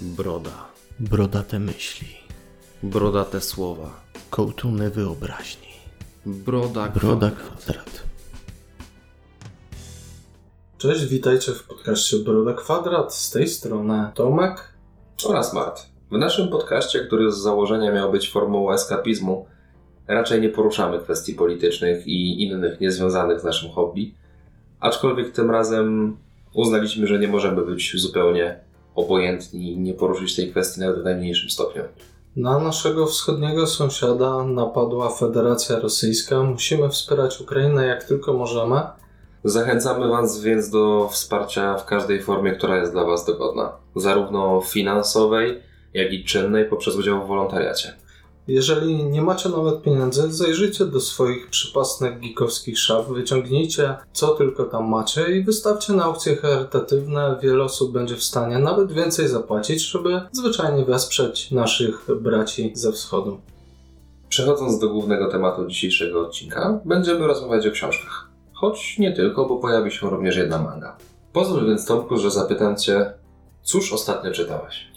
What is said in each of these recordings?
Broda. Brodate myśli. Brodate słowa. Kołtuny wyobraźni. Broda. Broda kwadrat. Cześć, witajcie w podcaście Broda Kwadrat. Z tej strony Tomek. oraz Mart. W naszym podcaście, który z założenia miał być formą eskapizmu, raczej nie poruszamy kwestii politycznych i innych niezwiązanych z naszym hobby, aczkolwiek tym razem uznaliśmy, że nie możemy być zupełnie obojętni i nie poruszyć tej kwestii nawet w najmniejszym stopniu. Na naszego wschodniego sąsiada napadła Federacja Rosyjska. Musimy wspierać Ukrainę jak tylko możemy. Zachęcamy Was więc do wsparcia w każdej formie, która jest dla Was dogodna, zarówno finansowej, jak i czynnej poprzez udział w wolontariacie. Jeżeli nie macie nawet pieniędzy, zajrzyjcie do swoich przypasnych geekowskich szaf, wyciągnijcie co tylko tam macie i wystawcie na aukcje charytatywne. Wiele osób będzie w stanie nawet więcej zapłacić, żeby zwyczajnie wesprzeć naszych braci ze wschodu. Przechodząc do głównego tematu dzisiejszego odcinka, będziemy rozmawiać o książkach. Choć nie tylko, bo pojawi się również jedna manga. Pozwól więc Tomku, że zapytam Cię, cóż ostatnio czytałeś?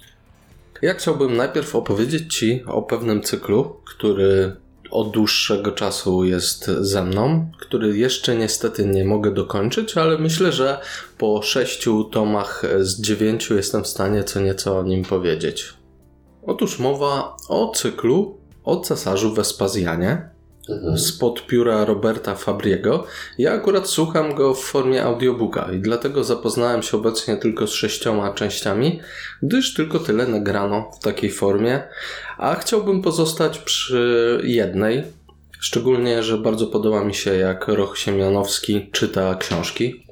Ja chciałbym najpierw opowiedzieć Ci o pewnym cyklu, który od dłuższego czasu jest ze mną, który jeszcze niestety nie mogę dokończyć, ale myślę, że po sześciu tomach z dziewięciu jestem w stanie co nieco o nim powiedzieć. Otóż mowa o cyklu o cesarzu Wespazjanie, spod pióra Roberta Fabriego. Ja akurat słucham go w formie audiobooka i dlatego zapoznałem się obecnie tylko z sześcioma częściami, gdyż tylko tyle nagrano w takiej formie, a chciałbym pozostać przy jednej, szczególnie, że bardzo podoba mi się jak Roch Siemianowski czyta książki.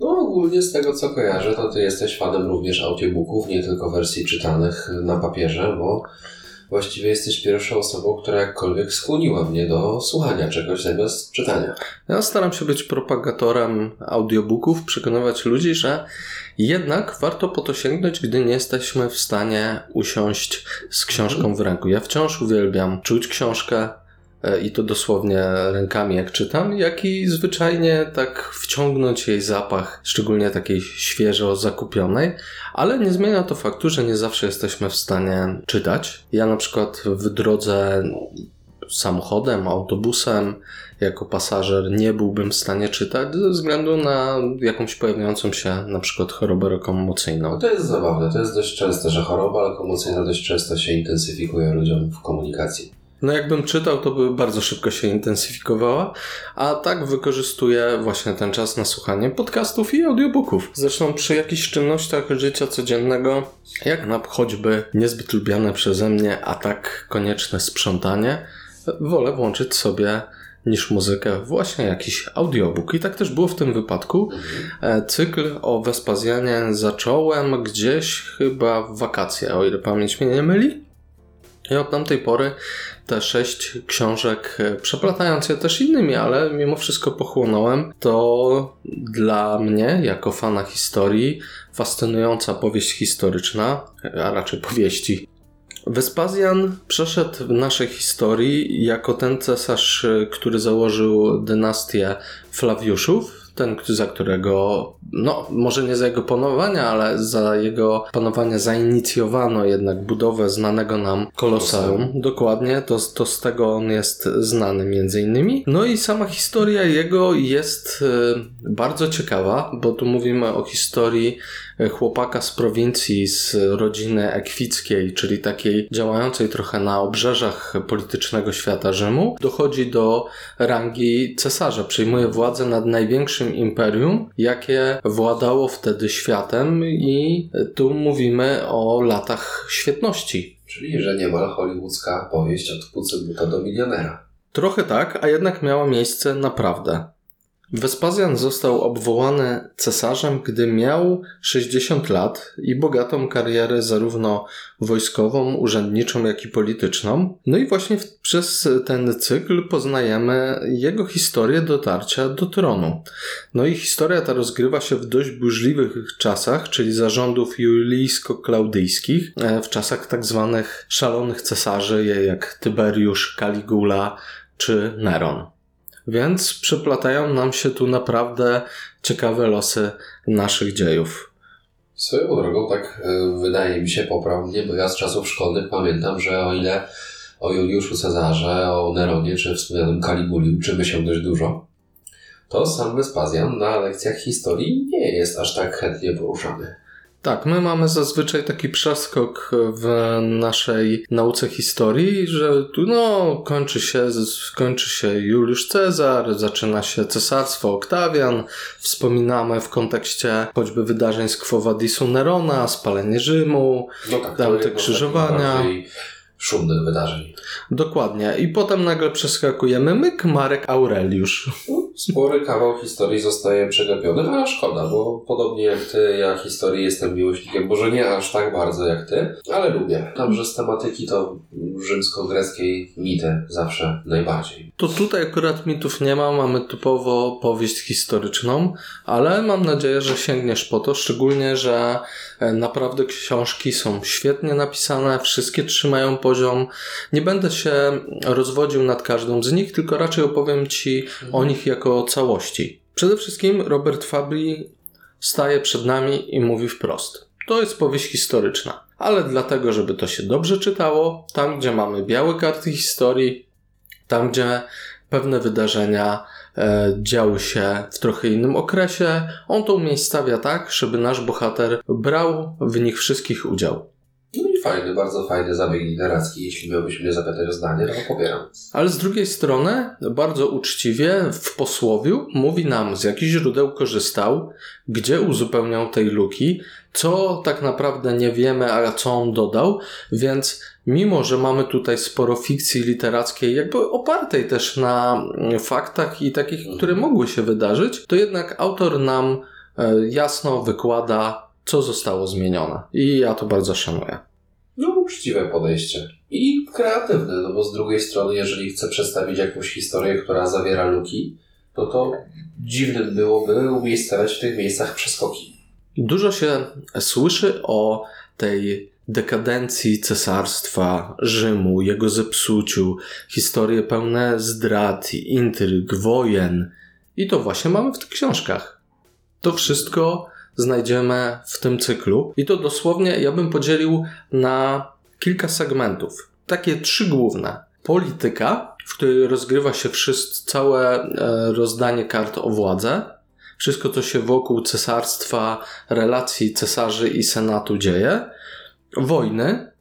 No ogólnie z tego co kojarzę, to ty jesteś fanem również audiobooków, nie tylko wersji czytanych na papierze, bo właściwie jesteś pierwszą osobą, która jakkolwiek skłoniła mnie do słuchania czegoś zamiast czytania. Ja staram się być propagatorem audiobooków, przekonywać ludzi, że jednak warto po to sięgnąć, gdy nie jesteśmy w stanie usiąść z książką w ręku. Ja wciąż uwielbiam czuć książkę i to dosłownie rękami jak czytam, jak i zwyczajnie tak wciągnąć jej zapach, szczególnie takiej świeżo zakupionej, ale nie zmienia to faktu, że nie zawsze jesteśmy w stanie czytać. Ja na przykład w drodze samochodem, autobusem, jako pasażer nie byłbym w stanie czytać ze względu na jakąś pojawiającą się na przykład chorobę lokomocyjną. to jest zabawne, to jest dość częste, że choroba lokomocyjna dość często się intensyfikuje ludziom w komunikacji. No jakbym czytał, to by bardzo szybko się intensyfikowała, a tak wykorzystuję właśnie ten czas na słuchanie podcastów i audiobooków. Zresztą przy jakichś czynnościach życia codziennego, jak na choćby niezbyt lubiane przeze mnie, a tak konieczne sprzątanie, wolę włączyć sobie niż muzykę właśnie jakiś audiobook. I tak też było w tym wypadku. E, Cykl o Wespazjanie zacząłem gdzieś chyba w wakacje, o ile pamięć mnie nie myli. I od tamtej pory te sześć książek, e, przeplatając je też innymi, ale mimo wszystko pochłonąłem, to dla mnie, jako fana historii, fascynująca powieść historyczna, a raczej powieści. Wespazjan przeszedł w naszej historii jako ten cesarz, e, który założył dynastię Flawiuszów, ten, za którego, no może nie za jego panowania, ale za jego panowania zainicjowano jednak budowę znanego nam koloseum. Dokładnie, to, to z tego on jest znany między innymi. No i sama historia jego jest e, bardzo ciekawa, bo tu mówimy o historii chłopaka z prowincji, z rodziny ekwickiej, czyli takiej działającej trochę na obrzeżach politycznego świata Rzymu. Dochodzi do rangi cesarza, przyjmuje władzę nad największym imperium, jakie władało wtedy światem i tu mówimy o latach świetności. Czyli, że niemal hollywoodzka powieść od pucybuta do milionera. Trochę tak, a jednak miała miejsce naprawdę. Wespazjan został obwołany cesarzem, gdy miał 60 lat i bogatą karierę zarówno wojskową, urzędniczą, jak i polityczną. No i właśnie w, przez ten cykl poznajemy jego historię dotarcia do tronu. No i historia ta rozgrywa się w dość burzliwych czasach, czyli zarządów julijsko-klaudyjskich, e, w czasach tak zwanych szalonych cesarzy, jak Tyberiusz, Caligula czy Neron. Więc przeplatają nam się tu naprawdę ciekawe losy naszych dziejów. Swoją drogą, tak e, wydaje mi się poprawnie, bo ja z czasów szkolnych pamiętam, że o ile o Juliuszu Cezarze, o Neronie czy wspomnianym Kaliguli uczymy się dość dużo, to sam Vespazjan na lekcjach historii nie jest aż tak chętnie poruszany. Tak, my mamy zazwyczaj taki przeskok w naszej nauce historii, że tu no kończy się, kończy się Juliusz Cezar, zaczyna się cesarstwo Oktawian, wspominamy w kontekście choćby wydarzeń z Quo Vadisu Nerona, spalenie Rzymu, No tak, Tam to te jedno z krzyżowania. bardziej szumnych wydarzeń. Dokładnie. I potem nagle przeskakujemy myk Marek Aureliusz. Spory kawał historii zostaje przegapiony, a szkoda, bo podobnie jak ty, ja historii jestem miłośnikiem, może nie aż tak bardzo jak ty, ale lubię. Że z tematyki to rzymsko-greckiej mity zawsze najbardziej. To tutaj akurat mitów nie ma, mamy typowo powieść historyczną, ale mam nadzieję, że sięgniesz po to, szczególnie, że naprawdę książki są świetnie napisane, wszystkie trzymają poziom. Nie będę się rozwodził nad każdą z nich, tylko raczej opowiem Ci o nich jako całości. Przede wszystkim Robert Fabri staje przed nami i mówi wprost. To jest powieść historyczna, ale dlatego, żeby to się dobrze czytało, tam gdzie mamy białe karty historii, tam gdzie pewne wydarzenia e, działy się w trochę innym okresie, on to umiejscawia tak, żeby nasz bohater brał w nich wszystkich udział. No fajny, bardzo fajny zabieg literacki. Jeśli miałbyś mnie zapytać o zdanie, to popieram. Ale z drugiej strony, bardzo uczciwie w posłowiu mówi nam, z jakich źródeł korzystał, gdzie uzupełniał tej luki, co tak naprawdę nie wiemy, a co on dodał, więc mimo, że mamy tutaj sporo fikcji literackiej, jakby opartej też na mm, faktach i takich, które mogły się wydarzyć, to jednak autor nam e, jasno wykłada, co zostało zmienione. I ja to bardzo szanuję. No, uczciwe podejście. I kreatywne, no bo z drugiej strony, jeżeli chcę przedstawić jakąś historię, która zawiera luki, no to dziwnym byłoby umiejscowiać w tych miejscach przeskoki. Dużo się słyszy o tej dekadencji cesarstwa Rzymu, jego zepsuciu, historie pełne zdrad, intryg, wojen. I to właśnie mamy w tych książkach. To wszystko znajdziemy w tym cyklu. I to dosłownie ja bym podzielił na kilka segmentów. Takie trzy główne. Polityka, w której rozgrywa się wszystko, całe e, rozdanie kart o władzę. Wszystko, co się wokół cesarstwa, relacji cesarzy i senatu dzieje. Wojny,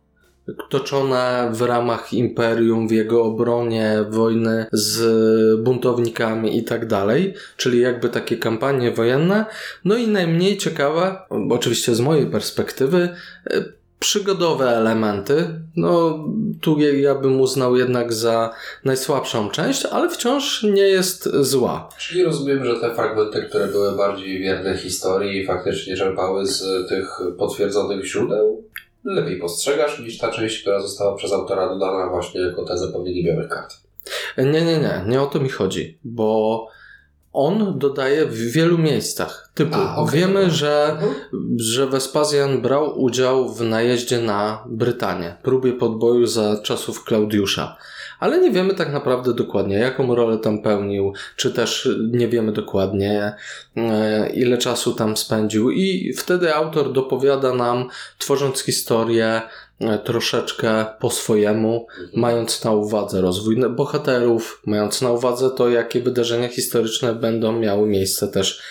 toczone w ramach imperium, w jego obronie, wojny z buntownikami i tak dalej, czyli jakby takie kampanie wojenne. No i najmniej ciekawe, oczywiście z mojej perspektywy, e, przygodowe elementy. No, tu ja bym uznał jednak za najsłabszą część, ale wciąż nie jest zła. Czyli rozumiem, że te fragmenty, które były bardziej wierne historii, faktycznie czerpały z tych potwierdzonych źródeł, lepiej postrzegasz niż ta część, która została przez autora dodana właśnie jako te zapełnienie białych kart. Nie, nie, nie, nie o to mi chodzi, bo on dodaje w wielu miejscach. Typu, A, okej, wiemy, że, że Vespazjan brał udział w najeździe na Brytanię, próbie podboju za czasów Klaudiusza. Ale nie wiemy tak naprawdę dokładnie, jaką rolę tam pełnił, czy też nie wiemy dokładnie, e, ile czasu tam spędził. I wtedy autor dopowiada nam, tworząc historię, e, troszeczkę po swojemu, mając na uwadze rozwój bohaterów, mając na uwadze to, jakie wydarzenia historyczne będą miały miejsce też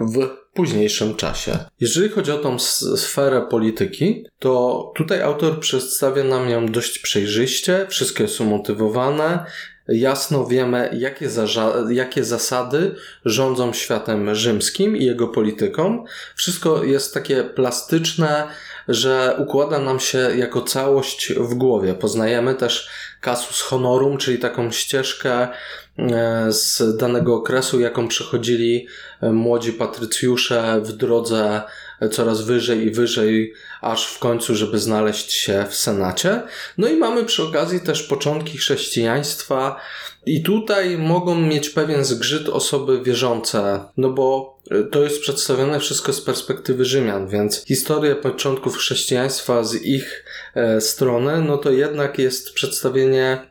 w późniejszym czasie. Jeżeli chodzi o tą sferę polityki, to tutaj autor przedstawia nam ją dość przejrzyście, wszystko jest umotywowane, jasno wiemy, jakie, zarza- jakie zasady rządzą światem rzymskim i jego polityką. Wszystko jest takie plastyczne, że układa nam się jako całość w głowie. Poznajemy też casus honorum, czyli taką ścieżkę e, z danego okresu, jaką przechodzili e, młodzi patrycjusze w drodze coraz wyżej i wyżej, aż w końcu, żeby znaleźć się w Senacie. No i mamy przy okazji też początki chrześcijaństwa, i tutaj mogą mieć pewien zgrzyt osoby wierzące, no bo y, to jest przedstawione wszystko z perspektywy Rzymian, więc historia początków chrześcijaństwa z ich e, strony, no to jednak jest przedstawienie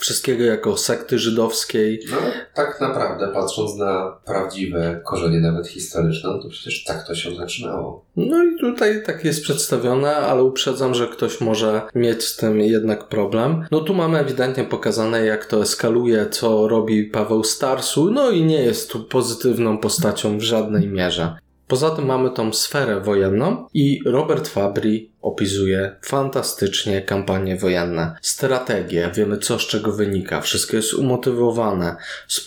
wszystkiego jako sekty żydowskiej. No, tak naprawdę, patrząc na prawdziwe korzenie, nawet historyczne, no to przecież tak to się zaczynało. No i tutaj tak jest przedstawione, ale uprzedzam, że ktoś może mieć z tym jednak problem. No tu mamy ewidentnie pokazane, jak to eskaluje, co robi Paweł Starsu, no i nie jest tu pozytywną postacią w żadnej mierze. Poza tym mamy tą sferę wojenną i Robert Fabry opisuje fantastycznie kampanie wojenne. Strategie, wiemy co z czego wynika, wszystko jest umotywowane,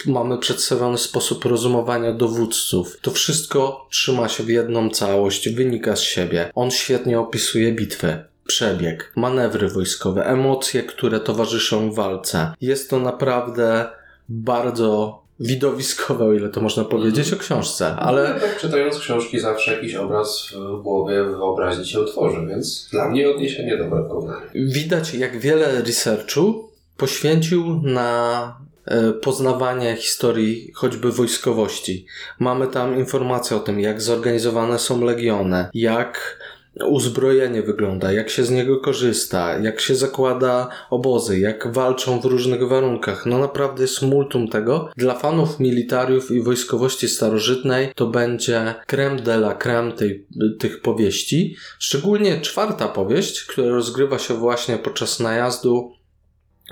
mamy przedstawiony sposób rozumowania dowódców. To wszystko trzyma się w jedną całość, wynika z siebie. On świetnie opisuje bitwy. Przebieg, manewry wojskowe, emocje, które towarzyszą walce. Jest to naprawdę bardzo widowiskowe, o ile to można powiedzieć, o książce, ale Ale tak czytając książki zawsze jakiś obraz w głowie, wyobraźni się tworzy, więc dla mnie odniesienie dobre porównanie. widać, jak wiele researchu poświęcił na e, poznawanie historii choćby wojskowości. Mamy tam informacje o tym, jak zorganizowane są legiony, jak uzbrojenie wygląda, jak się z niego korzysta, jak się zakłada obozy, jak walczą w różnych warunkach. No naprawdę jest multum tego. Dla fanów militariów i wojskowości starożytnej to będzie creme de la creme tej, tych powieści. Szczególnie czwarta powieść, która rozgrywa się właśnie podczas najazdu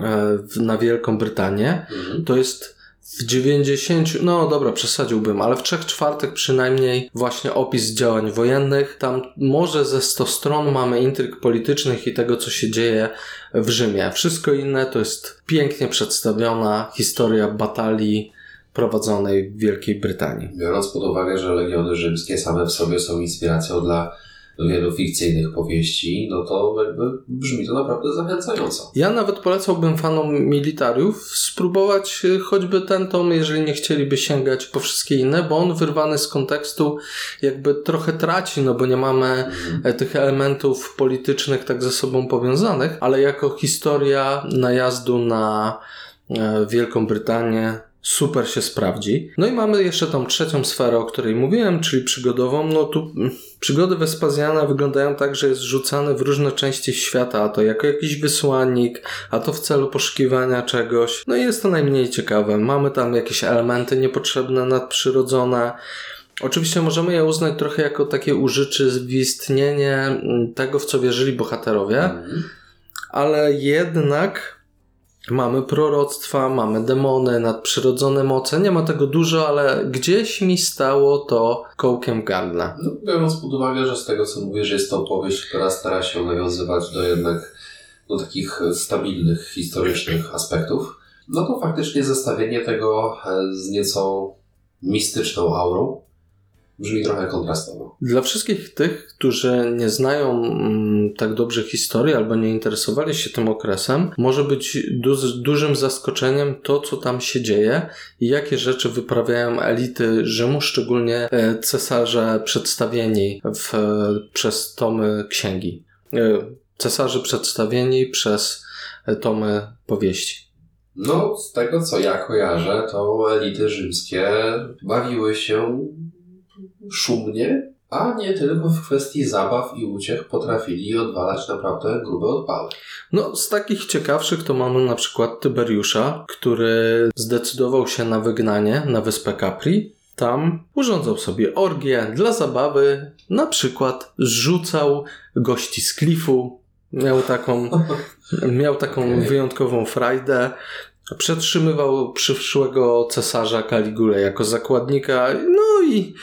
e, na Wielką Brytanię. Mhm. To jest w 90, no dobra, przesadziłbym, ale w trzech czwartych przynajmniej właśnie opis działań wojennych. Tam może ze 100 stron mamy intryg politycznych i tego, co się dzieje w Rzymie. Wszystko inne to jest pięknie przedstawiona historia batalii prowadzonej w Wielkiej Brytanii. Biorąc pod uwagę, że legiony rzymskie same w sobie są inspiracją dla wielu fikcyjnych powieści, no to jakby brzmi to naprawdę zachęcająco. Ja nawet polecałbym fanom militariów spróbować y, choćby ten tom, jeżeli nie chcieliby sięgać po wszystkie inne, bo on wyrwany z kontekstu jakby trochę traci, no bo nie mamy e, tych elementów politycznych tak ze sobą powiązanych, ale jako historia najazdu na e, Wielką Brytanię super się sprawdzi. No i mamy jeszcze tą trzecią sferę, o której mówiłem, czyli przygodową. No tu mm, przygody Wespazjana wyglądają tak, że jest rzucany w różne części świata, a to jako jakiś wysłannik, a to w celu poszukiwania czegoś. No i jest to najmniej ciekawe. Mamy tam jakieś elementy niepotrzebne, nadprzyrodzone. Oczywiście możemy je uznać trochę jako takie urzeczywistnienie mm, tego, w co wierzyli bohaterowie, Mhm. ale jednak mamy proroctwa, mamy demony, nadprzyrodzone moce. Nie ma tego dużo, ale gdzieś mi stało to kołkiem gardła. No, biorąc pod uwagę, że z tego co mówisz, jest to opowieść, która stara się nawiązywać do jednak do takich stabilnych, historycznych aspektów, no to faktycznie zestawienie tego e, z nieco mistyczną aurą brzmi trochę kontrastowo. Dla wszystkich tych, którzy nie znają mm, tak dobrze historii albo nie interesowali się tym okresem, może być du- dużym zaskoczeniem to, co tam się dzieje i jakie rzeczy wyprawiają elity Rzymu, szczególnie e, cesarze przedstawieni w, przez tomy księgi. E, Cesarze przedstawieni przez e, tomy powieści. No, z tego co ja kojarzę, to elity rzymskie bawiły się szumnie, a nie tylko w kwestii zabaw i uciech potrafili odwalać naprawdę grube odpały. No, z takich ciekawszych to mamy na przykład Tyberiusza, który zdecydował się na wygnanie na wyspę Capri. Tam urządzał sobie orgię dla zabawy, na przykład zrzucał gości z klifu. Miał taką, miał taką Okej. wyjątkową frajdę. Przetrzymywał przyszłego cesarza Kaligulę jako zakładnika, no i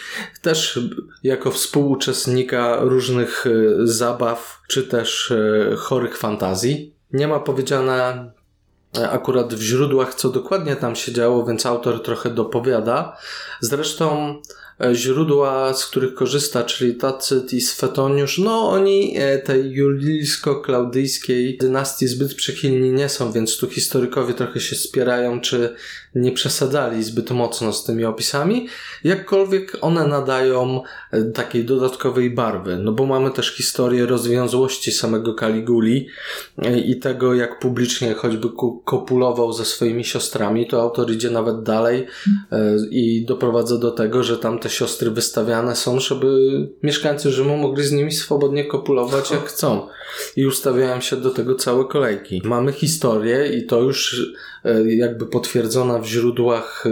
też jako współuczestnika różnych e, zabaw, czy też e, chorych fantazji. Nie ma powiedziane e, akurat w źródłach, co dokładnie tam się działo, więc autor trochę dopowiada. Zresztą źródła, z których korzysta, czyli Tacyt i Sfetoniusz, no oni e, tej julijsko-klaudyjskiej dynastii zbyt przychylni nie są, więc tu historykowie trochę się spierają, czy nie przesadzali zbyt mocno z tymi opisami. Jakkolwiek one nadają e, takiej dodatkowej barwy, no bo mamy też historię rozwiązłości samego Kaliguli e, i tego, jak publicznie choćby kopulował ze swoimi siostrami, to autor idzie nawet dalej e, i doprowadza do tego, że tam te siostry wystawiane są, żeby mieszkańcy Rzymu mogli z nimi swobodnie kopulować jak chcą. I ustawiają się do tego całe kolejki. Mamy historię i to już jakby potwierdzona w źródłach e,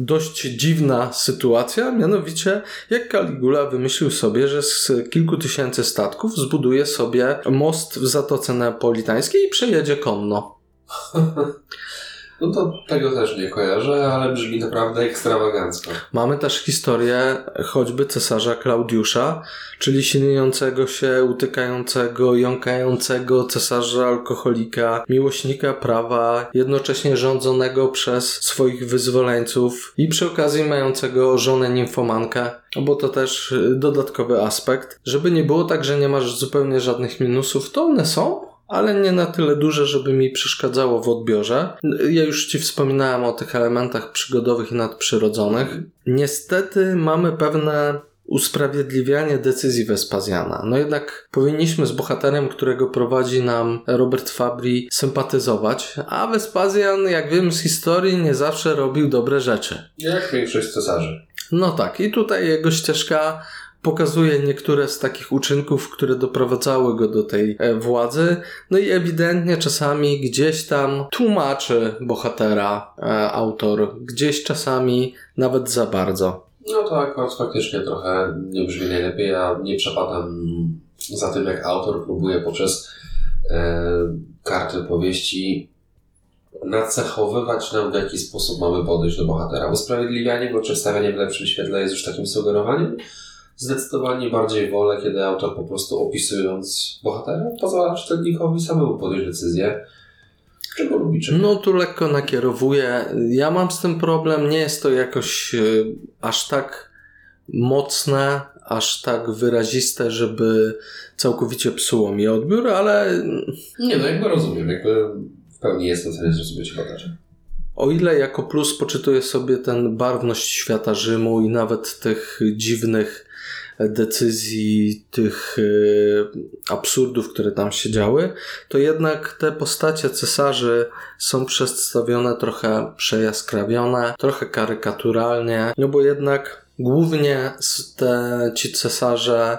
dość dziwna sytuacja, mianowicie jak Caligula wymyślił sobie, że z kilku tysięcy statków zbuduje sobie most w Zatoce Neapolitańskiej i przejedzie konno. No to tego też nie kojarzę, ale brzmi naprawdę ekstrawagancko. Mamy też historię choćby cesarza Klaudiusza, czyli silniejącego się, utykającego, jąkającego cesarza alkoholika, miłośnika prawa, jednocześnie rządzonego przez swoich wyzwoleńców i przy okazji mającego żonę nimfomankę, bo to też y, dodatkowy aspekt. Żeby nie było tak, że nie masz zupełnie żadnych minusów, to one są, ale nie na tyle duże, żeby mi przeszkadzało w odbiorze. Ja już Ci wspominałem o tych elementach przygodowych i nadprzyrodzonych. Niestety mamy pewne usprawiedliwianie decyzji Vespazjana. No jednak powinniśmy z bohaterem, którego prowadzi nam Robert Fabri, sympatyzować, a Vespazjan, jak wiem z historii, nie zawsze robił dobre rzeczy. Jak większość cesarzy. No tak, i tutaj jego ścieżka pokazuje niektóre z takich uczynków, które doprowadzały go do tej e, władzy. No i ewidentnie czasami gdzieś tam tłumaczy bohatera e, autor, gdzieś czasami nawet za bardzo. No akurat faktycznie trochę nie brzmi najlepiej. Ja nie przepadam za tym, jak autor próbuje poprzez e, karty powieści nacechowywać nam, w jaki sposób mamy podejść do bohatera. Usprawiedliwianie go czy stawianie w lepszym świetle jest już takim sugerowaniem. Zdecydowanie bardziej wolę, kiedy autor po prostu opisując bohatera pozwala czytelnikowi samemu podjąć decyzję, czy go lubi, czy nie. No tu lekko nakierowuje. Ja mam z tym problem. Nie jest to jakoś e, aż tak mocne, aż tak wyraziste, żeby całkowicie psuło mi odbiór, ale Nie, no jakby rozumiem, jakby w pełni jestem w stanie zrozumieć bohatera. O ile jako plus poczytuję sobie ten barwność świata Rzymu i nawet tych dziwnych decyzji, tych e, absurdów, które tam się działy, to jednak te postacie cesarzy są przedstawione trochę przejaskrawione, trochę karykaturalnie, no bo jednak głównie te, ci cesarze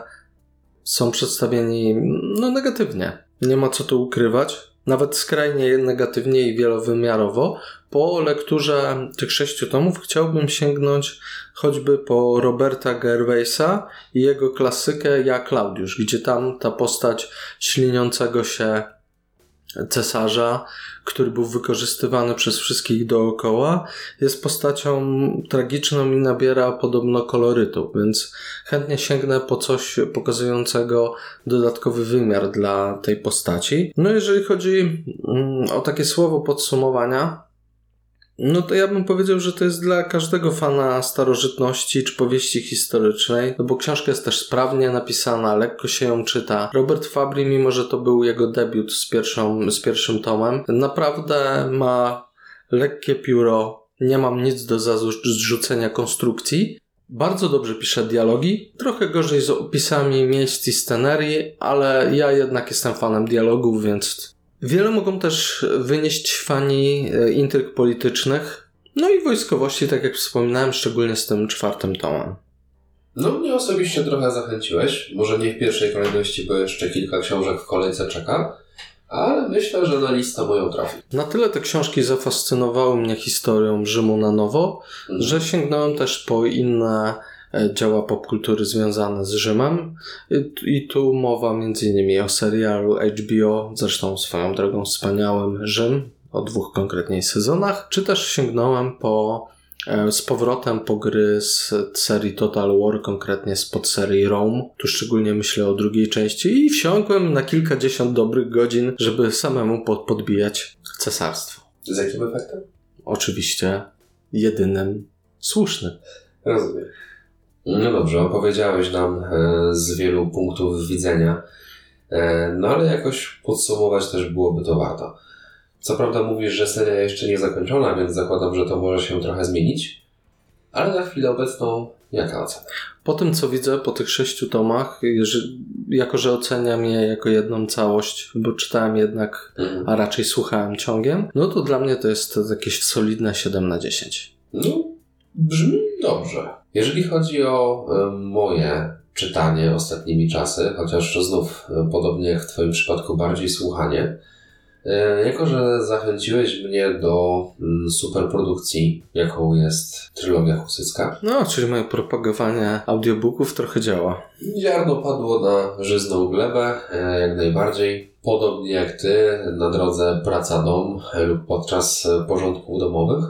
są przedstawieni no, negatywnie. Nie ma co tu ukrywać. Nawet skrajnie negatywnie i wielowymiarowo. Po lekturze tych sześciu tomów chciałbym sięgnąć choćby po Roberta Gervaisa i jego klasykę Ja Klaudiusz, gdzie tam ta postać śliniącego się cesarza, który był wykorzystywany przez wszystkich dookoła, jest postacią tragiczną i nabiera podobno kolorytu, więc chętnie sięgnę po coś pokazującego dodatkowy wymiar dla tej postaci. No jeżeli chodzi mm, o takie słowo podsumowania, no to ja bym powiedział, że to jest dla każdego fana starożytności czy powieści historycznej, no bo książka jest też sprawnie napisana, lekko się ją czyta. Robert Fabry, mimo że to był jego debiut z, pierwszą, z pierwszym tomem, naprawdę ma lekkie pióro, nie mam nic do zarzucenia konstrukcji. Bardzo dobrze pisze dialogi, trochę gorzej z opisami miejsc i scenerii, ale ja jednak jestem fanem dialogów, więc Wiele mogą też wynieść fani e, intryg politycznych, no i wojskowości, tak jak wspominałem, szczególnie z tym czwartym tomem. No mnie osobiście trochę zachęciłeś. Może nie w pierwszej kolejności, bo jeszcze kilka książek w kolejce czeka, ale myślę, że na listę moją trafi. Na tyle te książki zafascynowały mnie historią Rzymu na nowo, że sięgnąłem też po inne dzieła popkultury związane z Rzymem. I, tu mowa m.in. o serialu HBO, zresztą swoją drogą wspaniałym Rzym, o dwóch konkretnie sezonach, czy też sięgnąłem po e, z powrotem po gry z serii Total War, konkretnie z podserii Rome. Tu szczególnie myślę o drugiej części i wsiąkłem na kilkadziesiąt dobrych godzin, żeby samemu pod, podbijać cesarstwo. Z jakim efektem? Oczywiście jedynym słusznym. Rozumiem. No dobrze, opowiedziałeś nam e, z wielu punktów widzenia, e, no ale jakoś podsumować też byłoby to warto. Co prawda mówisz, że seria jeszcze nie zakończona, więc zakładam, że to może się trochę zmienić, ale na chwilę obecną jaka ocena? Po tym, co widzę po tych sześciu tomach, jako że oceniam je jako jedną całość, bo czytałem jednak, Mhm. a raczej słuchałem ciągiem, no to dla mnie to jest jakieś solidne 7 na 10. No, brzmi dobrze. Jeżeli chodzi o e, moje czytanie ostatnimi czasy, chociaż znów e, podobnie jak w Twoim przypadku bardziej słuchanie, e, jako że zachęciłeś mnie do mm, superprodukcji, jaką jest trylogia husycka, No, czyli moje propagowanie audiobooków trochę działa. ziarno padło na żyzną glebę, jak najbardziej. Podobnie jak Ty, na drodze praca-dom lub podczas porządków domowych,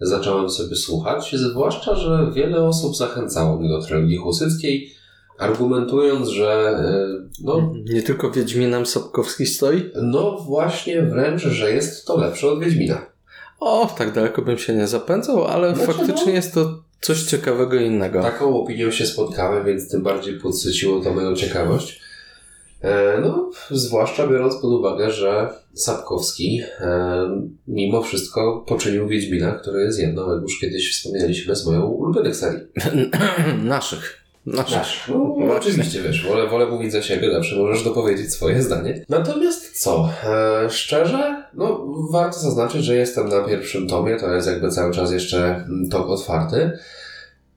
zacząłem sobie słuchać, zwłaszcza, że wiele osób zachęcało mnie do trylogii husyckiej, argumentując, że e, no, Nie tylko Wiedźminem Sapkowski stoi? no właśnie wręcz, że jest to lepsze od Wiedźmina. O, tak daleko bym się nie zapędzał, ale Znaczy, faktycznie no- jest to coś ciekawego innego. Taką opinią się spotkałem, więc tym bardziej podsyciło to moją ciekawość. E, No, zwłaszcza biorąc pod uwagę, że Sapkowski e, mimo wszystko poczynił Wiedźmina, który jest jedną, jak już kiedyś wspomnieliśmy, z moją ulubionych serii. Naszych. Naszych. Nasz. No, Właśnie. oczywiście, wiesz, wolę, wolę mówić za siebie, zawsze możesz dopowiedzieć swoje zdanie. Natomiast co? E, szczerze, no, warto zaznaczyć, że jestem na pierwszym tomie, to jest jakby cały czas jeszcze mm, tok otwarty.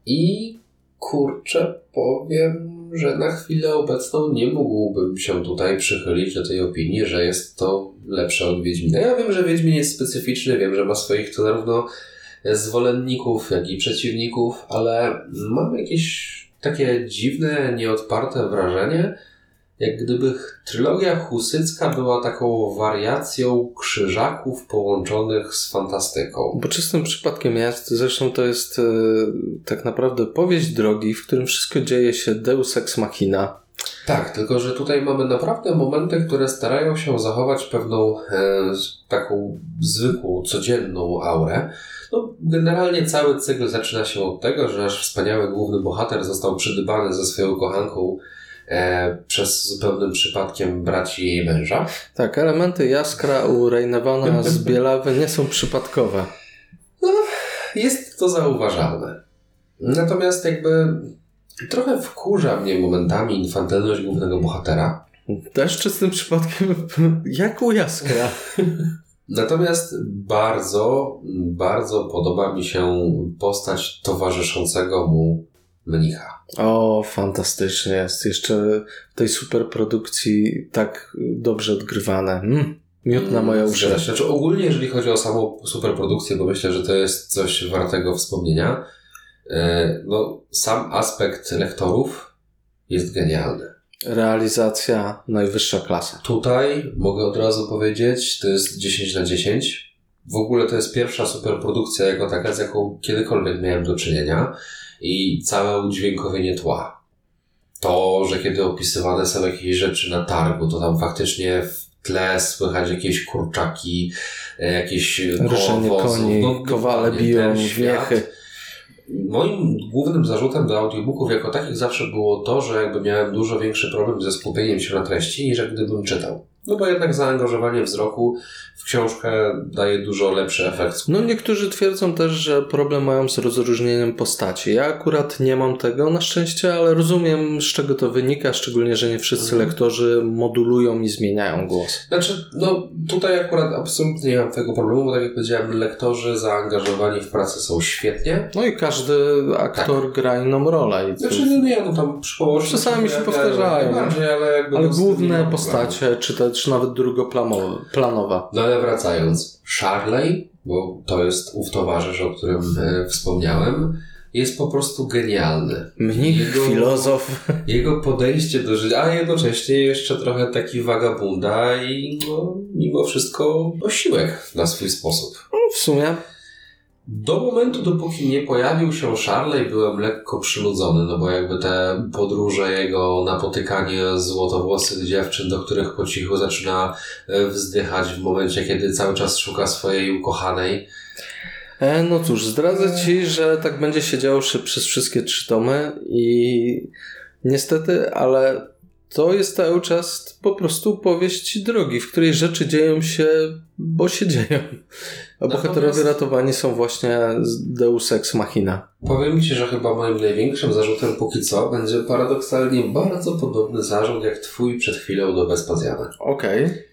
I kurczę, powiem, że na chwilę obecną nie mógłbym się tutaj przychylić do tej opinii, że jest to lepsze od Wiedźmina. Ja wiem, że Wiedźmin jest specyficzny, wiem, że ma swoich to zarówno zwolenników, jak i przeciwników, ale mam jakieś takie dziwne, nieodparte wrażenie, jak gdyby trylogia husycka była taką wariacją krzyżaków połączonych z fantastyką. Bo czystym przypadkiem jest, zresztą to jest e, tak naprawdę powieść drogi, w którym wszystko dzieje się deus ex machina. Tak, tylko że tutaj mamy naprawdę momenty, które starają się zachować pewną e, taką zwykłą, codzienną aurę. No, generalnie cały cykl zaczyna się od tego, że nasz wspaniały główny bohater został przydybany ze swoją kochanką przez zupełnym przypadkiem braci jej męża. Tak, elementy jaskra u Rejnewana z Bielawy nie są przypadkowe. Jest to zauważalne. Natomiast jakby trochę wkurza mnie momentami infantylność głównego bohatera. Też czystym przypadkiem jak u jaskra. Natomiast bardzo, bardzo podoba mi się postać towarzyszącego mu mnicha. O, fantastycznie jest. Jeszcze w tej superprodukcji tak dobrze odgrywane. Mm, miód na moją Zgadza uszy. się. Znaczy, ogólnie, jeżeli chodzi o samą superprodukcję, bo myślę, że to jest coś wartego wspomnienia, e, no, sam aspekt lektorów jest genialny. Realizacja najwyższa klasa. Tutaj mogę od razu powiedzieć, to jest 10 na 10. W ogóle to jest pierwsza superprodukcja jako taka, z jaką kiedykolwiek miałem do czynienia i całe udźwiękowienie tła. To, że kiedy opisywane są jakieś rzeczy na targu, to tam faktycznie w tle słychać jakieś kurczaki, e, jakieś kołowozów. koni, No, kowale biją, wiechy. Moim głównym zarzutem do audiobooków jako takich zawsze było to, że jakby miałem dużo większy problem ze skupieniem się na treści niż jak gdybym czytał. No bo jednak zaangażowanie wzroku w książkę daje dużo lepszy efekt. No niektórzy twierdzą też, że problem mają z rozróżnieniem postaci. Ja akurat nie mam tego na szczęście, ale rozumiem z czego to wynika, szczególnie, że nie wszyscy Mhm. lektorzy modulują i zmieniają głos. Znaczy, no tutaj akurat absolutnie nie mam tego problemu, bo tak jak powiedziałem, lektorzy zaangażowani w pracę są świetnie. No i każdy aktor gra inną rolę. I. Znaczy, no nie, no tam przy położeniu Czasami się powtarzają. Ale Ale nie główne postacie, czy też nawet drugoplanowa. No ale wracając, Charley, bo to jest ów towarzysz, o którym e, wspomniałem, jest po prostu genialny. Mnich, Jego- filozof. Jego podejście do życia, a jednocześnie jeszcze trochę taki wagabunda i no, mimo wszystko osiłek na swój sposób. No, w sumie Do momentu, dopóki nie pojawił się Charley, byłem lekko przynudzony, no bo jakby te podróże jego, napotykanie złotowłosych dziewczyn, do których po cichu zaczyna e, wzdychać w momencie, kiedy cały czas szuka swojej ukochanej. E, no cóż, zdradzę ci, że tak będzie się działo przez wszystkie trzy tomy i niestety, ale to jest cały czas po prostu powieść drogi, w której rzeczy dzieją się, bo się dzieją. A bohaterowie Natomiast- ratowani są właśnie z Deus Ex Machina. Powiem Ci, że chyba moim największym zarzutem póki co będzie paradoksalnie bardzo podobny zarzut jak Twój przed chwilą do Vespasiana. Okej.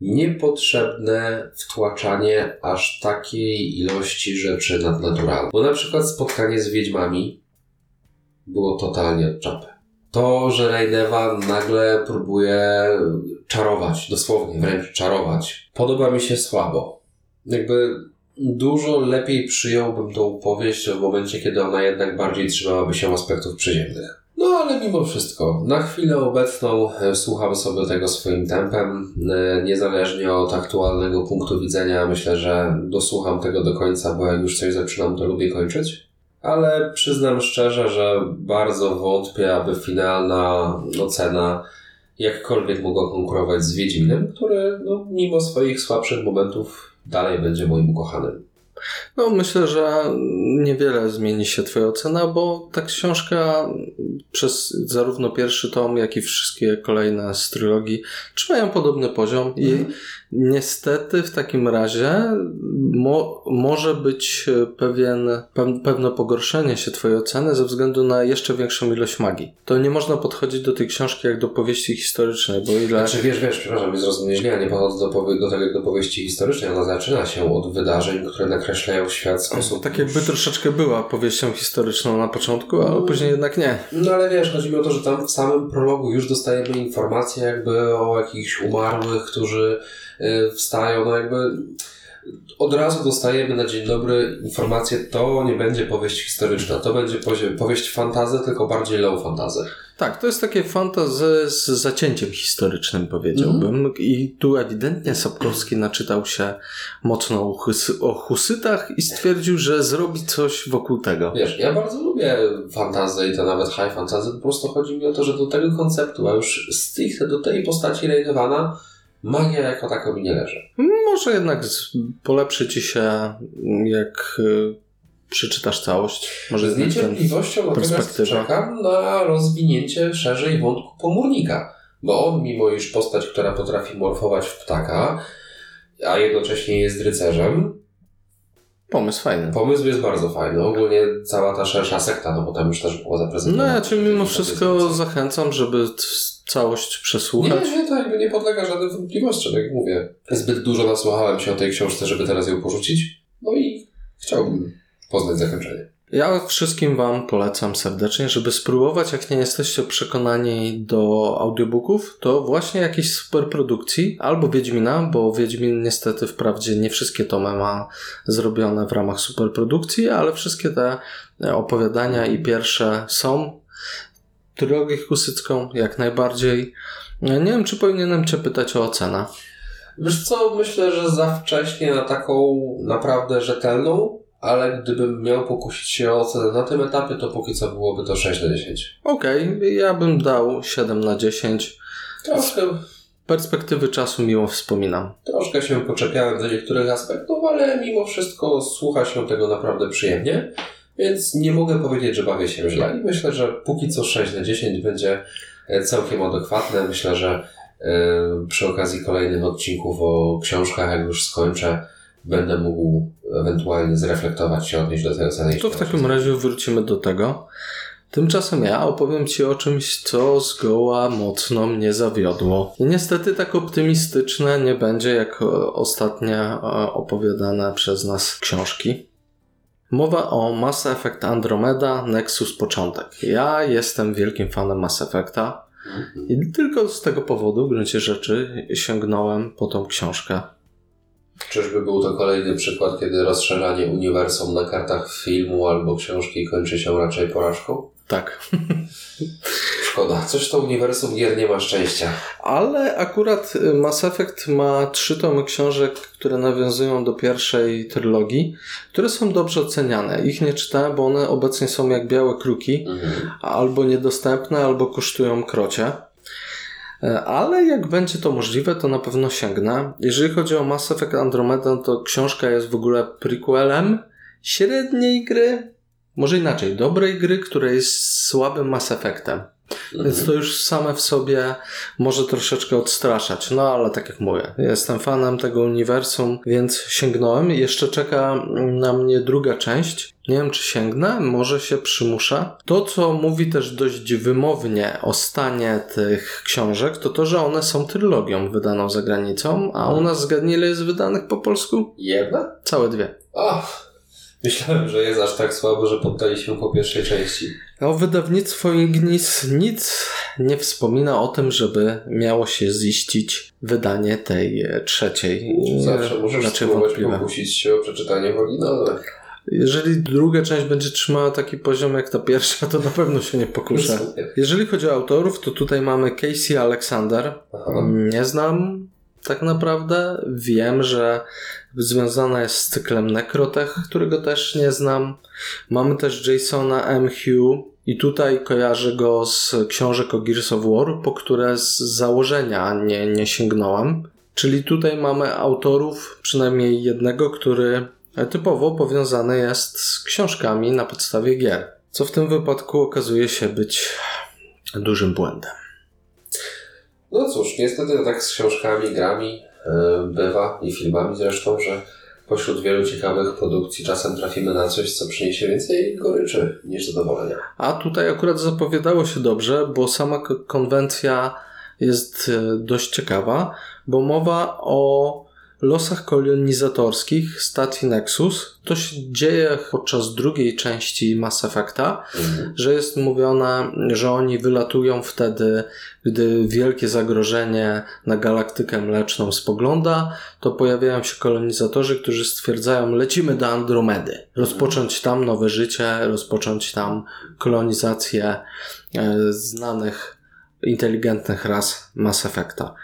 niepotrzebne wtłaczanie aż takiej ilości rzeczy nadnaturalnych. Bo na przykład spotkanie z wiedźmami było totalnie od czapy. To, że Rejnewa nagle próbuje czarować, dosłownie wręcz czarować, podoba mi się słabo. Jakby dużo lepiej przyjąłbym tą powieść w momencie, kiedy ona jednak bardziej trzymałaby się aspektów przyziemnych. No ale mimo wszystko, na chwilę obecną e, słucham sobie tego swoim tempem. E, Niezależnie od aktualnego punktu widzenia, myślę, że dosłucham tego do końca, bo jak już coś zaczynam, to lubię kończyć. Ale przyznam szczerze, że bardzo wątpię, aby finalna ocena jakkolwiek mogła konkurować z Wiedźminem, który no, mimo swoich słabszych momentów dalej będzie moim ukochanym. No, myślę, że niewiele zmieni się Twoja ocena, bo ta książka przez zarówno pierwszy tom, jak i wszystkie kolejne z trylogii trzymają podobny poziom i niestety w takim razie mo może być pewien, pe pewne pogorszenie się Twojej oceny ze względu na jeszcze większą ilość magii. To nie można podchodzić do tej książki jak do powieści historycznej, bo ile... Znaczy wiesz, wiesz, przepraszam, nie zrozumie źle, nie podchodzę do, powie- do tego jak do powieści historycznej, ona zaczyna się od wydarzeń, które nakreślają świat w sposób... Tak jakby troszeczkę była powieścią historyczną na początku, ale później jednak nie. No ale wiesz, chodzi mi o to, że tam w samym prologu już dostajemy informacje jakby o jakichś umarłych, którzy wstają, no jakby od razu dostajemy na dzień dobry informację, to nie będzie powieść historyczna, to będzie powieść fantazy, tylko bardziej low fantazy. Tak, to jest takie fantazy z zacięciem historycznym, powiedziałbym. I tu ewidentnie Sapkowski naczytał się mocno o, husy, o husytach i stwierdził, że zrobi coś wokół tego. Wiesz, ja bardzo lubię fantazy i to nawet high fantasy, po prostu chodzi mi o to, że do tego konceptu, a już stricte do tej postaci Rejnewana, magia jako taka mi nie leży. Może jednak polepszy ci się, jak y, przeczytasz całość. Może Z niecierpliwością natomiast czekam na rozwinięcie szerzej wątku pomórnika. Bo on, mimo iż postać, która potrafi morfować w ptaka, a jednocześnie jest rycerzem, Pomysł fajny. pomysł jest bardzo fajny. Ogólnie cała ta szersza sekta, no bo tam już też było No zaprezentowane. ja cię mimo wszystko zachęcam, żeby całość przesłuchać. Nie, nie, to jakby nie podlega żadnym wątpliwościom, jak mówię. Zbyt dużo nasłuchałem się o tej książce, żeby teraz ją porzucić. No i chciałbym poznać zakończenie. Ja wszystkim Wam polecam serdecznie, żeby spróbować, jak nie jesteście przekonani do audiobooków, to właśnie jakiejś superprodukcji albo Wiedźmina, bo Wiedźmin niestety wprawdzie nie wszystkie tomy ma zrobione w ramach superprodukcji, ale wszystkie te opowiadania i pierwsze są. Trylogię husycką jak najbardziej. Nie wiem, czy powinienem Cię pytać o ocenę. Wiesz co, myślę, że za wcześnie na taką naprawdę rzetelną, ale gdybym miał pokusić się o ocenę na tym etapie, to póki co byłoby to 6 na 10. Okej, ja bym dał 7 na 10. Troszkę, Perspektywy czasu miło wspominam. troszkę się poczepiałem do niektórych aspektów, ale mimo wszystko słucha się tego naprawdę przyjemnie, więc nie mogę powiedzieć, że bawię się źle i myślę, że póki co 6 na 10 będzie e, całkiem adekwatne. Myślę, że e, przy okazji kolejnych odcinków o książkach, jak już skończę, będę mógł ewentualnie zreflektować się, odnieść do tej oceny. To w takim razie wrócimy do tego. Tymczasem ja opowiem Ci o czymś, co zgoła mocno mnie zawiodło. I niestety tak optymistyczne nie będzie jak ostatnie e, opowiadane przez nas książki. Mowa o Mass Effect Andromeda Nexus Początek. Ja jestem wielkim fanem Mass Effecta i tylko z tego powodu, w gruncie rzeczy, sięgnąłem po tą książkę. Czyżby był to kolejny przykład, kiedy rozszerzanie uniwersum na kartach filmu albo książki kończy się raczej porażką? Tak. Szkoda, coś to uniwersum gier nie ma szczęścia. Ale akurat Mass Effect ma trzy tomy książek, które nawiązują do pierwszej trylogii, które są dobrze oceniane. Ich nie czytałem, bo one obecnie są jak białe kruki, Mhm. albo niedostępne, albo kosztują krocie. E, Ale jak będzie to możliwe, to na pewno sięgnę. Jeżeli chodzi o Mass Effect Andromeda, to książka jest w ogóle prequelem średniej gry, może inaczej, dobrej gry, która jest słabym Mass Effectem. Więc to już same w sobie może troszeczkę odstraszać. No ale tak jak mówię, jestem fanem tego uniwersum, więc sięgnąłem. Jeszcze czeka na mnie druga część. Nie wiem, czy sięgnę, może się przymuszę. To, co mówi też dość wymownie o stanie tych książek, to to, że one są trylogią wydaną za granicą, a u nas zgadnij, ile jest wydanych po polsku? Jedna? Całe dwie. O, myślałem, że jest aż tak słabo, że poddali się po pierwszej części. O wydawnictwo Ignis nic nie wspomina o tym, żeby miało się ziścić wydanie tej e, trzeciej. Zawsze możesz spróbować wątpliwe. pokusić się o przeczytanie w oryginale. Jeżeli druga część będzie trzymała taki poziom jak ta pierwsza, to na pewno się nie pokuszę. Jeżeli chodzi o autorów, to tutaj mamy Casey Alexander. Aha. Nie znam tak naprawdę. Wiem, że związana jest z cyklem Necrotech, którego też nie znam. Mamy też Jasona M. Hugh i tutaj kojarzę go z książek o Gears of War, po które z założenia nie, nie sięgnąłem. Czyli tutaj mamy autorów, przynajmniej jednego, który typowo powiązany jest z książkami na podstawie gier. Co w tym wypadku okazuje się być dużym błędem. No cóż, niestety tak z książkami, grami e, bywa i filmami zresztą, że pośród wielu ciekawych produkcji czasem trafimy na coś, co przyniesie więcej goryczy niż zadowolenia. A tutaj akurat zapowiadało się dobrze, bo sama konwencja jest e, dość ciekawa, bo mowa o losach kolonizatorskich stacji Nexus. To się dzieje podczas drugiej części Mass Effecta, Mhm. że jest mówione, że oni wylatują wtedy, gdy wielkie zagrożenie na galaktykę mleczną spogląda, to pojawiają się kolonizatorzy, którzy stwierdzają, lecimy do Andromedy, rozpocząć tam nowe życie, rozpocząć tam kolonizację e, znanych inteligentnych ras Mass Effecta.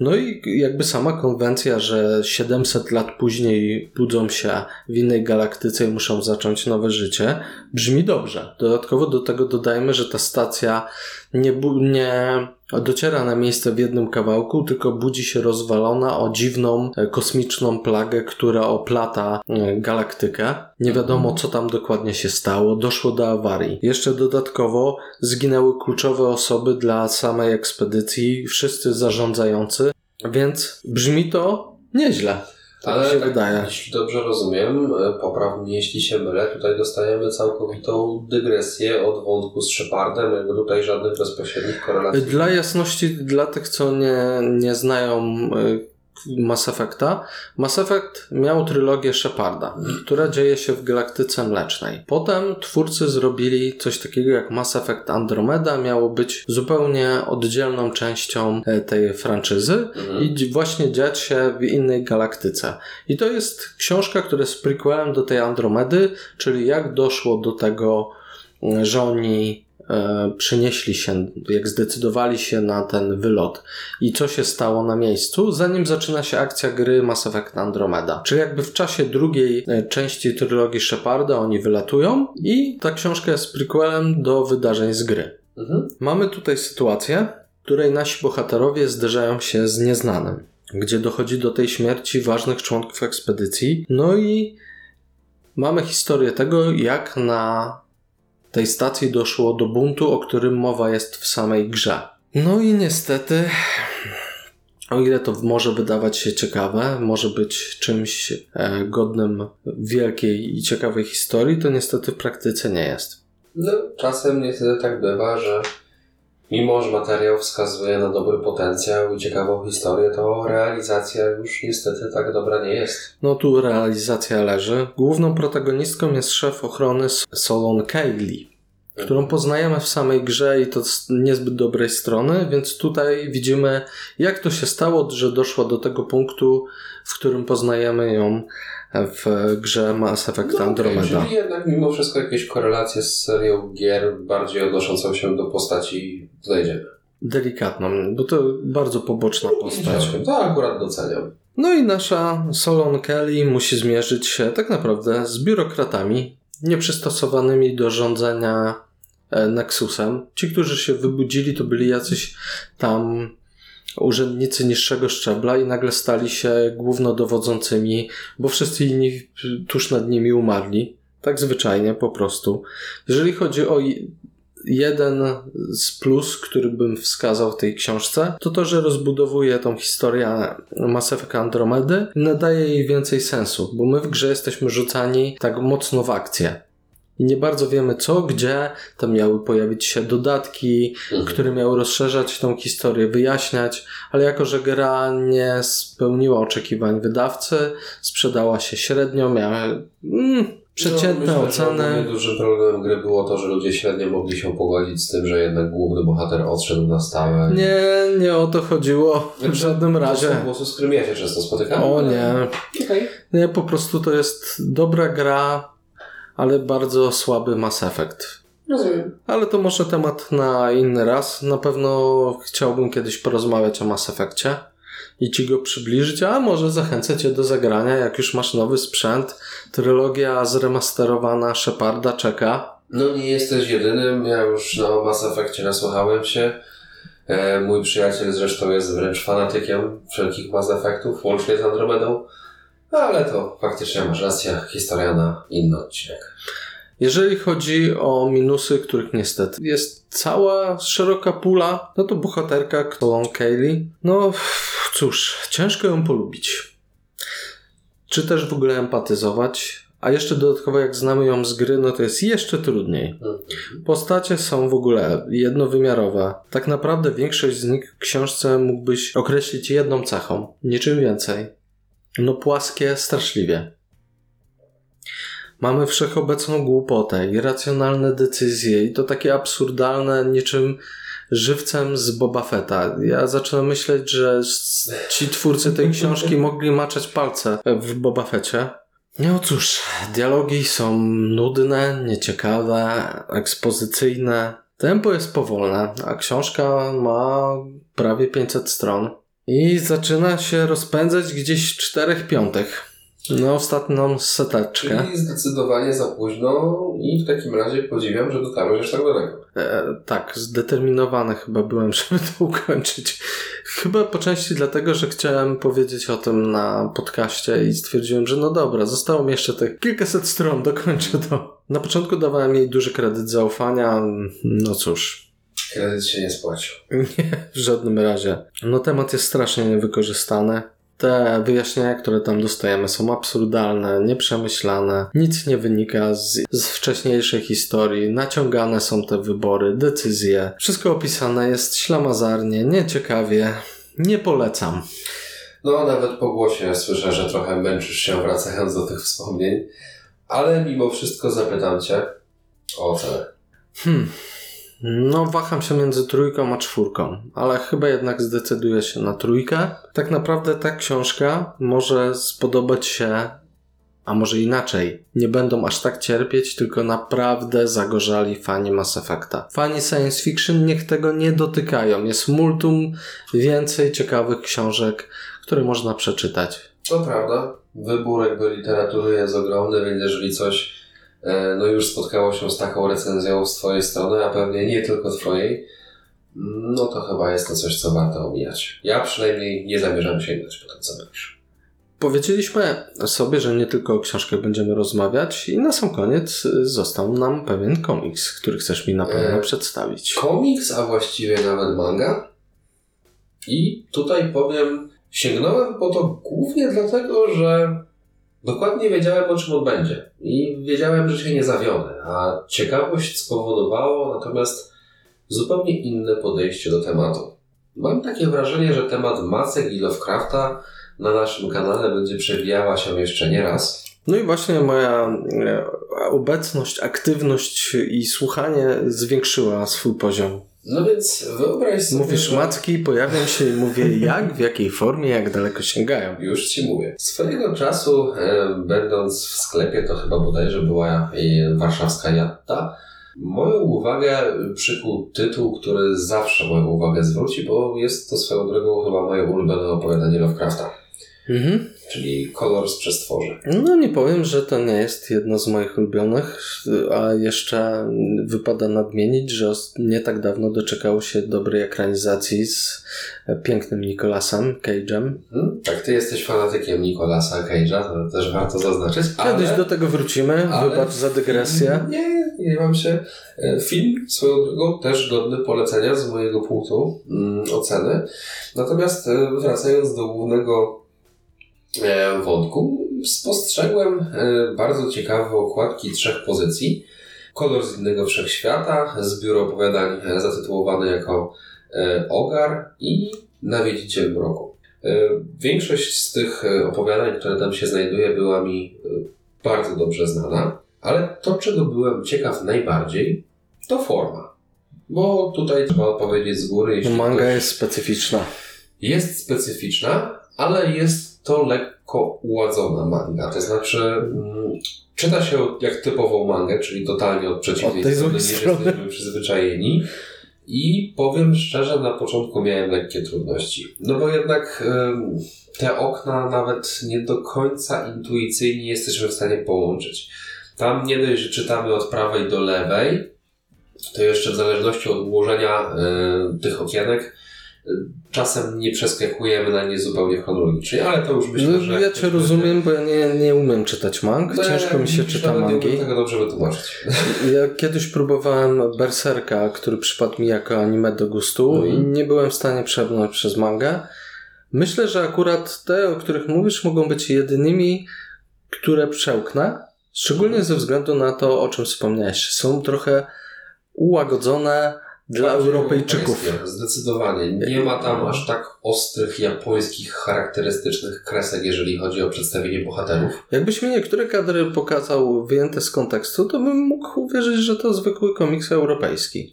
No i jakby sama konwencja, że 700 lat później budzą się w innej galaktyce i muszą zacząć nowe życie, brzmi dobrze. Dodatkowo do tego dodajmy, że ta stacja nie, nie dociera na miejsce w jednym kawałku, tylko budzi się rozwalona o dziwną e, kosmiczną plagę, która oplata e, galaktykę. Nie wiadomo, co tam dokładnie się stało. Doszło do awarii. Jeszcze dodatkowo zginęły kluczowe osoby dla samej ekspedycji, wszyscy zarządzający, więc brzmi to nieźle. Tak Ale się tak, wydaje. jeśli dobrze rozumiem, e, popraw mnie jeśli się mylę, tutaj dostajemy całkowitą dygresję od wątku z Shepardem, jakby tutaj żadnych bezpośrednich korelacji. Dla jasności, dla tych, co nie, nie znają y, Mass Effecta, Mass Effect miał trylogię Sheparda, która dzieje się w galaktyce mlecznej. Potem twórcy zrobili coś takiego jak Mass Effect Andromeda, miało być zupełnie oddzielną częścią e, tej franczyzy Mhm. i właśnie dziać się w innej galaktyce. I to jest książka, która jest prequelem do tej Andromedy, czyli jak doszło do tego, że oni przenieśli się, jak zdecydowali się na ten wylot i co się stało na miejscu, zanim zaczyna się akcja gry Mass Effect Andromeda. Czyli jakby w czasie drugiej e, części trylogii Sheparda oni wylatują i ta książka jest prequelem do wydarzeń z gry. Mhm. Mamy tutaj sytuację, w której nasi bohaterowie zderzają się z nieznanym, gdzie dochodzi do tej śmierci ważnych członków ekspedycji. No i mamy historię tego, jak na tej stacji doszło do buntu, o którym mowa jest w samej grze. No i niestety, o ile to może wydawać się ciekawe, może być czymś e, godnym wielkiej i ciekawej historii, to niestety w praktyce nie jest. No, czasem niestety tak bywa, że mimo, że materiał wskazuje na dobry potencjał i ciekawą historię, to realizacja już niestety tak dobra nie jest. No tu realizacja leży. Główną protagonistką jest szef ochrony Solon Cayley, którą poznajemy w samej grze i to z niezbyt dobrej strony, więc tutaj widzimy jak to się stało, że doszło do tego punktu, w którym poznajemy ją w grze Mass Effect No, Andromeda. czyli jednak mimo wszystko jakieś korelacje z serią gier bardziej odnoszącą się do postaci znajdziemy. Delikatną, bo to bardzo poboczna postać. To akurat doceniam. No i nasza Solon Kelly musi zmierzyć się tak naprawdę z biurokratami nieprzystosowanymi do rządzenia e, Nexusem. Ci, którzy się wybudzili, to byli jacyś tam urzędnicy niższego szczebla i nagle stali się głównodowodzącymi, bo wszyscy inni tuż nad nimi umarli. Tak zwyczajnie, po prostu. Jeżeli chodzi o jeden z plus, który bym wskazał w tej książce, to to, że rozbudowuje tą historię Mass Effect Andromedy nadaje jej więcej sensu, bo my w grze jesteśmy rzucani tak mocno w akcję. I nie bardzo wiemy co, gdzie, tam miały pojawić się dodatki, Mhm. które miały rozszerzać tą historię, wyjaśniać, ale jako, że gra nie spełniła oczekiwań wydawcy, sprzedała się średnio, miała... Mm, Przeciętne no, oceny. Dużym problemem gry było to, że ludzie średnio mogli się pogodzić z tym, że jednak główny bohater odszedł na stałe. Nie, nie o to chodziło w żadnym To razie. są głosy, z którymi ja się często spotykam. O ale- nie. Okej. Nie, po prostu to jest dobra gra, ale bardzo słaby Mass Effect. Rozumiem. Ale to może temat na inny raz. Na pewno chciałbym kiedyś porozmawiać o Mass Effectie i ci go przybliżyć, a może zachęcę cię do zagrania, jak już masz nowy sprzęt. Trylogia zremasterowana Sheparda czeka. No nie jesteś jedynym, ja już na Mass Effectie nasłuchałem się. E, mój przyjaciel zresztą jest wręcz fanatykiem wszelkich Mass Effectów, łącznie z Andromedą. Ale to faktycznie masz rację, historia na inny odcinek. Jeżeli chodzi o minusy, których niestety jest cała szeroka pula, no to bohaterka Colin Kaylee, no cóż, ciężko ją polubić. Czy też w ogóle empatyzować? A jeszcze dodatkowo jak znamy ją z gry, no to jest jeszcze trudniej. Mhm. Postacie są w ogóle jednowymiarowe. Tak naprawdę większość z nich w książce mógłbyś określić jedną cechą, niczym więcej. No płaskie straszliwie. Mamy wszechobecną głupotę, irracjonalne decyzje i to takie absurdalne, niczym żywcem z Boba Fetta. Ja zaczynam myśleć, że ci twórcy tej książki mogli maczać palce w Boba Fetcie. No cóż, dialogi są nudne, nieciekawe, ekspozycyjne. Tempo jest powolne, a książka ma prawie 500 stron. I zaczyna się rozpędzać gdzieś w czterech piątych. No, ostatnią seteczkę. Czyli zdecydowanie za późno i w takim razie podziwiam, że dotarłeś aż tak daleko. E, tak, zdeterminowany chyba byłem, żeby to ukończyć. Chyba po części dlatego, że chciałem powiedzieć o tym na podcaście i stwierdziłem, że no dobra, zostało mi jeszcze te kilkaset stron, dokończę to. Na początku dawałem jej duży kredyt zaufania, no cóż, Kredyt się nie spłacił. nie, w żadnym razie. No temat jest strasznie niewykorzystany. Te wyjaśnienia, które tam dostajemy, są absurdalne, nieprzemyślane, nic nie wynika z, z wcześniejszej historii, naciągane są te wybory, decyzje. Wszystko opisane jest ślamazarnie, nieciekawie. Nie polecam. No, nawet po głosie słyszę, że trochę męczysz się wracając do tych wspomnień, ale mimo wszystko zapytam Cię o ocenę. Hmm. No, waham się między trójką a czwórką, ale chyba jednak zdecyduję się na trójkę. Tak naprawdę ta książka może spodobać się, a może inaczej. Nie będą aż tak cierpieć, tylko naprawdę zagorzali fani Mass Effecta. Fani science fiction niech tego nie dotykają. Jest multum więcej ciekawych książek, które można przeczytać. To prawda, wybór jakby literatury jest ogromny, więc jeżeli coś no już spotkało się z taką recenzją z Twojej strony, a pewnie nie tylko Twojej, no to chyba jest to coś, co warto omijać. Ja przynajmniej nie zamierzam sięgnąć po to, co mówisz. Powiedzieliśmy sobie, że nie tylko o książkach będziemy rozmawiać i na sam koniec został nam pewien komiks, który chcesz mi na pewno E, przedstawić. Komiks, a właściwie nawet manga. I tutaj powiem, sięgnąłem po to głównie dlatego, że dokładnie wiedziałem, o czym on będzie. I wiedziałem, że się nie zawiodę. A ciekawość spowodowało natomiast zupełnie inne podejście do tematu. Mam takie wrażenie, że temat macek i Lovecrafta na naszym kanale będzie przewijała się jeszcze nie raz. No i właśnie moja e, obecność, aktywność i słuchanie zwiększyła swój poziom. No więc wyobraź sobie, Mówisz że... matki, pojawiam się i mówię jak, w jakiej formie, jak daleko sięgają. Już ci mówię. Swojego czasu, e, będąc w sklepie, to chyba bodajże była e, warszawska Jatta, moją uwagę przykuł tytuł, który zawsze moją uwagę zwróci, bo jest to swoją drogą chyba moje ulubione opowiadanie Lovecrafta, Mhm. Czyli Kolor z przestworzy. No nie powiem, że to nie jest jedno z moich ulubionych, a jeszcze wypada nadmienić, że nie tak dawno doczekało się dobrej ekranizacji z pięknym Nicolasem Cage'em. Hmm? Tak, ty jesteś fanatykiem Nicolasa Cage'a, to też warto zaznaczyć. Kiedyś ale... do tego wrócimy, ale wybacz za dygresję. Nie, nie mam się. E, Film swoją drogą też godny polecenia z mojego punktu mm, oceny. Natomiast e, wracając do głównego wątku, spostrzegłem e, bardzo ciekawe okładki trzech pozycji. Kolor z innego wszechświata, zbiór opowiadań e, zatytułowany jako e, Ogar i Nawiedziciel Mroku. E, Większość z tych e, opowiadań, które tam się znajduje, była mi e, bardzo dobrze znana. Ale to, czego byłem ciekaw najbardziej, to forma. Bo tutaj trzeba odpowiedzieć z góry, Manga jest specyficzna. jest specyficzna, ale jest to lekko uładzona manga. To znaczy, mm, czyta się jak typową mangę, czyli totalnie od przeciwnej Od strony, niż strony. jesteśmy przyzwyczajeni. I powiem szczerze, na początku miałem lekkie trudności. No bo jednak te okna nawet nie do końca intuicyjnie jesteśmy w stanie połączyć. Tam nie dość, że czytamy od prawej do lewej, to jeszcze w zależności od ułożenia e, tych okienek czasem nie przeskakujemy na nie zupełnie chronologicznie, ale to już myślę, No, że... ja cię rozumiem, bo ja nie, nie umiem czytać mang. No, Ciężko mi się czyta Nie mangi. umiem tego dobrze wytłumaczyć. Ja kiedyś próbowałem Berserka, który przypadł mi jako anime do gustu Mhm. i nie byłem w stanie przebrnąć przez mangę. Myślę, że akurat te, o których mówisz, mogą być jedynymi, które przełknę. Szczególnie ze względu na to, o czym wspomniałeś. Są trochę ułagodzone dla Europejczyków. Zdecydowanie. Nie ma tam aż tak ostrych japońskich, charakterystycznych kresek, jeżeli chodzi o przedstawienie bohaterów. Jakbyś mi niektóre kadry pokazał wyjęte z kontekstu, to bym mógł uwierzyć, że to zwykły komiks europejski.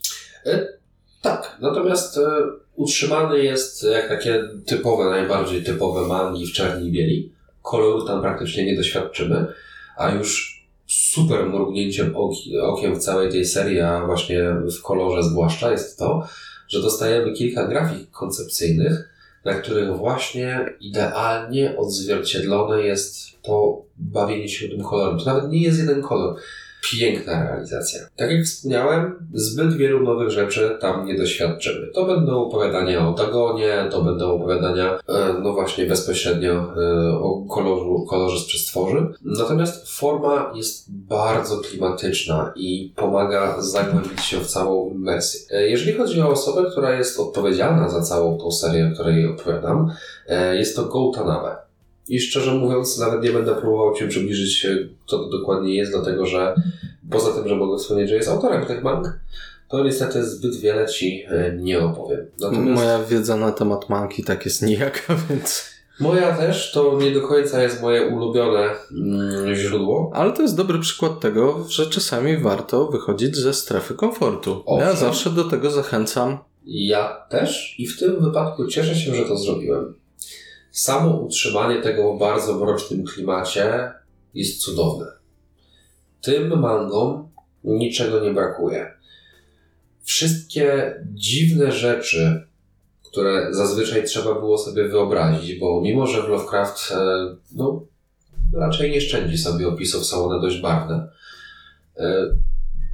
Tak, natomiast e, utrzymany jest jak takie typowe, najbardziej typowe mangi w czerni i bieli. Koloru tam praktycznie nie doświadczymy, a już super mrugnięciem oki, okiem w całej tej serii, a właśnie w kolorze zwłaszcza jest to, że dostajemy kilka grafik koncepcyjnych, na których właśnie idealnie odzwierciedlone jest to bawienie się tym kolorem. To nawet nie jest jeden kolor. Piękna realizacja. Tak jak wspomniałem, zbyt wielu nowych rzeczy tam nie doświadczymy. To będą opowiadania o Dagonie, to będą opowiadania, e, no właśnie, bezpośrednio e, o kolorzu, kolorze z przestworzy. Natomiast forma jest bardzo klimatyczna i pomaga zagłębić się w całą imersję. E, Jeżeli chodzi o osobę, która jest odpowiedzialna za całą tą serię, o której opowiadam, jest to Go Tanabe. I szczerze mówiąc, nawet nie będę próbował Cię przybliżyć, e, kto to dokładnie jest, dlatego że poza tym, że mogę wspomnieć, że jest autorem tych mang, to niestety zbyt wiele Ci e, nie opowiem. Natomiast moja... Moja wiedza na temat manki tak jest nijaka, więc... też to nie do końca jest moje ulubione mm, źródło. Ale to jest dobry przykład tego, że czasami warto wychodzić ze strefy komfortu. Owszem. Ja zawsze do tego zachęcam. Ja też i w tym wypadku cieszę się, że to zrobiłem. Samo utrzymanie tego w bardzo mrocznym klimacie jest cudowne. Tym mangom niczego nie brakuje. Wszystkie dziwne rzeczy, które zazwyczaj trzeba było sobie wyobrazić, bo mimo, że w Lovecraft e, no, raczej nie szczędzi sobie opisów, są one dość barwne. E,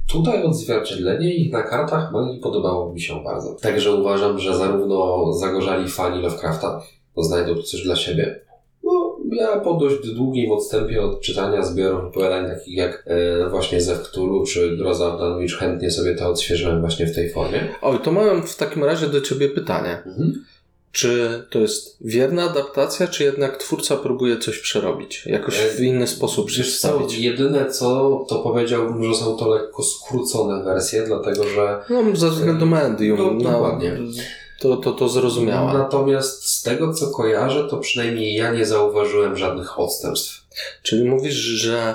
Tutaj odzwierciedlenie ich na kartach mangi podobało mi się bardzo. Także uważam, że zarówno zagorzali fani Lovecrafta, znajdą tu coś dla siebie. No, ja po dość długim odstępie od czytania zbiorów opowiadań takich jak e, właśnie Zew Cthulhu czy Groza of Dunwich chętnie sobie to odświeżyłem właśnie w tej formie. Oj, to mam w takim razie do Ciebie pytanie. Mhm. Czy to jest wierna adaptacja, czy jednak twórca próbuje coś przerobić? Jakoś w inny sposób co, przedstawić? jedyne co, to powiedziałbym, że są to lekko skrócone wersje, dlatego że No, ze względu medium. No, no, dokładnie. To, to, to zrozumiałe. Natomiast z tego co kojarzę, to przynajmniej ja nie zauważyłem żadnych odstępstw. Czyli mówisz, że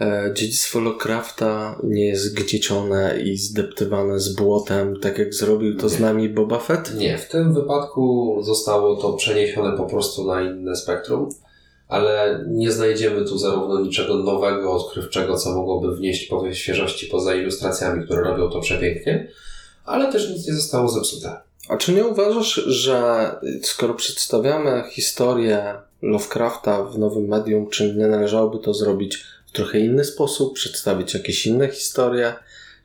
e, dziedzictwo Lovecrafta nie jest gniecione i zdeptywane z błotem, tak jak zrobił to z nami Boba Fett? Nie, w tym wypadku zostało to przeniesione po prostu na inne spektrum, ale nie znajdziemy tu zarówno niczego nowego, odkrywczego, co mogłoby wnieść powiew świeżości poza ilustracjami, które robią to przepięknie, ale też nic nie zostało zepsute. A czy nie uważasz, że skoro przedstawiamy historię Lovecrafta w nowym medium, czy nie należałoby to zrobić w trochę inny sposób, przedstawić jakieś inne historie?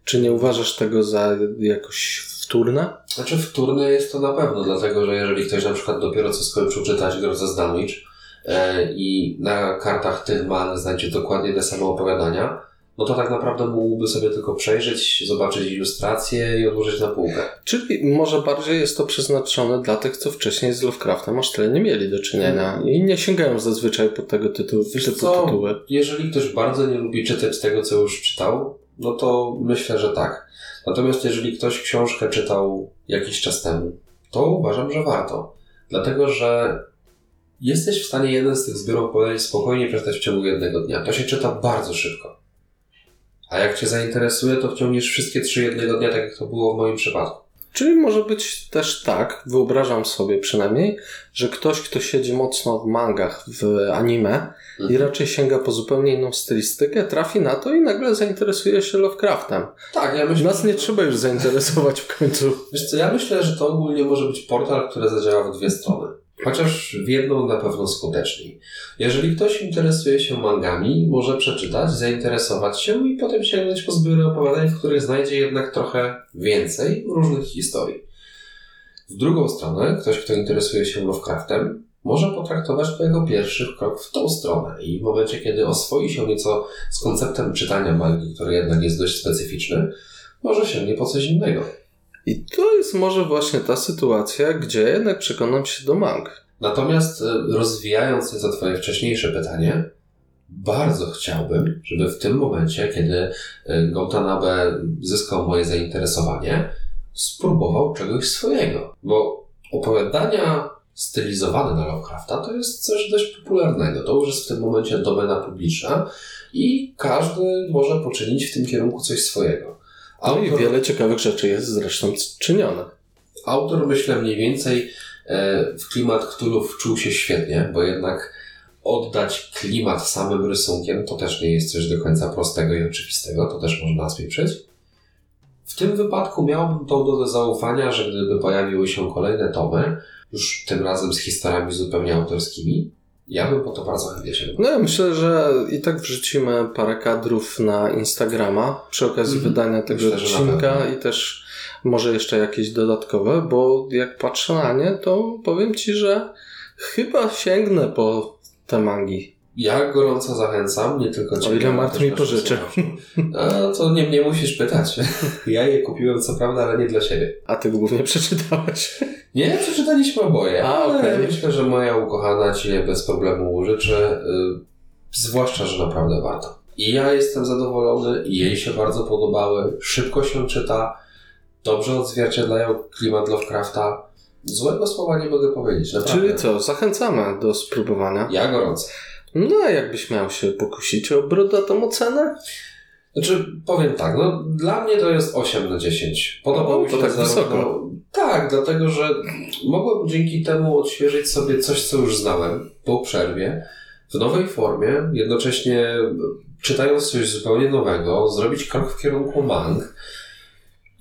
Czy nie uważasz tego za jakoś wtórne? Znaczy wtórne jest to na pewno, dlatego że jeżeli ktoś na przykład dopiero co skończył czytać Grozę z Dunwich e, i na kartach tych man znajdzie dokładnie te same opowiadania, no to tak naprawdę mógłby sobie tylko przejrzeć, zobaczyć ilustracje i odłożyć na półkę. Czyli może bardziej jest to przeznaczone dla tych, co wcześniej z Lovecraftem aż tyle nie mieli do czynienia i nie sięgają zazwyczaj po tego tytułu, Wiesz typu co? tytuły. Jeżeli ktoś bardzo nie lubi czytać tego, co już czytał, no to myślę, że tak. Natomiast jeżeli ktoś książkę czytał jakiś czas temu, to uważam, że warto. Dlatego, że jesteś w stanie jeden z tych zbiorów opowiadań spokojnie przeczytać w ciągu jednego dnia. To się czyta bardzo szybko. A jak cię zainteresuje, to wciągniesz wszystkie trzy jednego dnia, tak jak to było w moim przypadku. Czyli może być też tak, wyobrażam sobie przynajmniej, że ktoś, kto siedzi mocno w mangach, w anime i Mhm. raczej sięga po zupełnie inną stylistykę, trafi na to i nagle zainteresuje się Lovecraftem. Tak, ja myślę. Nas nie trzeba już zainteresować w końcu. Wiesz co, ja myślę, że to ogólnie może być portal, który zadziała w dwie strony. Chociaż jedną na pewno skuteczniej. Jeżeli ktoś interesuje się mangami, może przeczytać, zainteresować się i potem sięgnąć po zbiory opowiadań, w których znajdzie jednak trochę więcej różnych historii. W drugą stronę, ktoś, kto interesuje się Lovecraftem, może potraktować to jako pierwszy krok w tą stronę i w momencie, kiedy oswoi się nieco z konceptem czytania mangi, który jednak jest dość specyficzny, może sięgnie po coś innego. I to jest może właśnie ta sytuacja, gdzie jednak przekonam się do mang. Natomiast e, rozwijając nieco Twoje wcześniejsze pytanie, bardzo chciałbym, żeby w tym momencie, kiedy e, Gautanabe zyskał moje zainteresowanie, spróbował czegoś swojego. Bo opowiadania stylizowane na Lovecrafta to jest coś dość popularnego. To już jest w tym momencie domena publiczna i każdy może poczynić w tym kierunku coś swojego. No i Autor- wiele ciekawych rzeczy jest zresztą czynione. Autor, myślę, mniej więcej e, w klimat Cthulhu wczuł się świetnie, bo jednak oddać klimat samym rysunkiem to też nie jest coś do końca prostego i oczywistego, to też można spieprzyć. W tym wypadku miałbym tą dozę zaufania, że gdyby pojawiły się kolejne tomy, już tym razem z historiami zupełnie autorskimi, ja bym po to bardzo chętnie się No ja myślę, że i tak wrzucimy parę kadrów na Instagrama przy okazji Mhm. wydania tego Myślę, odcinka i też może jeszcze jakieś dodatkowe, bo jak patrzę na nie, to powiem Ci, że chyba sięgnę po te mangi. Ja gorąco zachęcam, nie tylko Ciebie. O ile ale Mart też mi pożyczy. A to nie, nie musisz pytać. Ja je kupiłem co prawda, ale nie dla siebie. A Ty głównie przeczytałeś. Nie, przeczytaliśmy oboje. A, ale okej. Myślę, że moja ukochana Ci je bez problemu użyczy. y, zwłaszcza, że naprawdę warto. I ja jestem zadowolony, jej się bardzo podobały. Szybko się czyta, dobrze odzwierciedlają klimat Lovecrafta. Złego słowa nie mogę powiedzieć, naprawdę. Czyli co, zachęcamy do spróbowania. Ja gorąco. No a jakbyś miał się pokusić o brodatą ocenę? Znaczy, powiem tak, no dla mnie to jest 8 na 10. Podobało mi to się tak zarówno- wysoko. Tak, dlatego że mogłem dzięki temu odświeżyć sobie coś, co już znałem po przerwie, w nowej formie, jednocześnie czytając coś zupełnie nowego, zrobić krok w kierunku mang.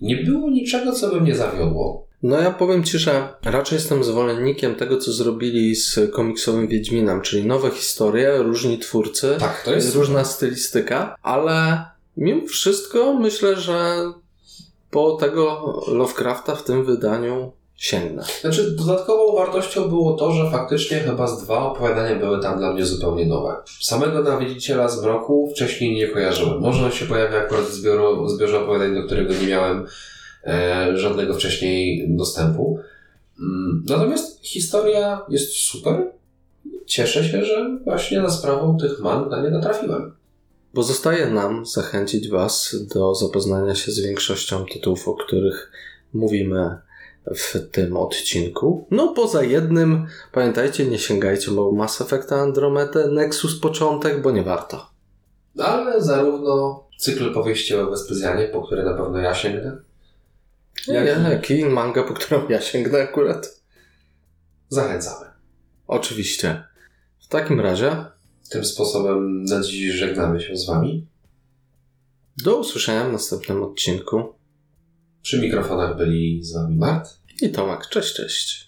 Nie było niczego, co by mnie zawiodło. No ja powiem Ci, że raczej jestem zwolennikiem tego, co zrobili z komiksowym Wiedźminem, czyli nowe historie, różni twórcy, Tak, to jest różna stylistyka, ale mimo wszystko myślę, że po tego Lovecrafta w tym wydaniu sięgnę. Znaczy, dodatkową wartością było to, że faktycznie chyba z dwa opowiadania były tam dla mnie zupełnie nowe. Samego Nawiedziciela z Mroku wcześniej nie kojarzyłem. Może on się pojawia akurat w zbioru, zbiorze opowiadań, do którego nie miałem żadnego wcześniej dostępu. Mm, Natomiast historia jest super. Cieszę się, że właśnie za sprawą tych man na nie natrafiłem. Pozostaje nam zachęcić Was do zapoznania się z większością tytułów, o których mówimy w tym odcinku. No poza jednym, pamiętajcie, nie sięgajcie po Mass Effecta Andromedę, Nexus początek, bo nie warto. Ale zarówno cykl powieściowy Wespezjanie, po który na pewno ja sięgnę, Jak, i manga, po którą ja sięgnę akurat. zachęcamy. Oczywiście. W takim razie Tym sposobem na dziś żegnamy się z Wami. do usłyszenia w następnym odcinku. Przy mikrofonach byli z Wami Mart I Tomek, cześć, cześć.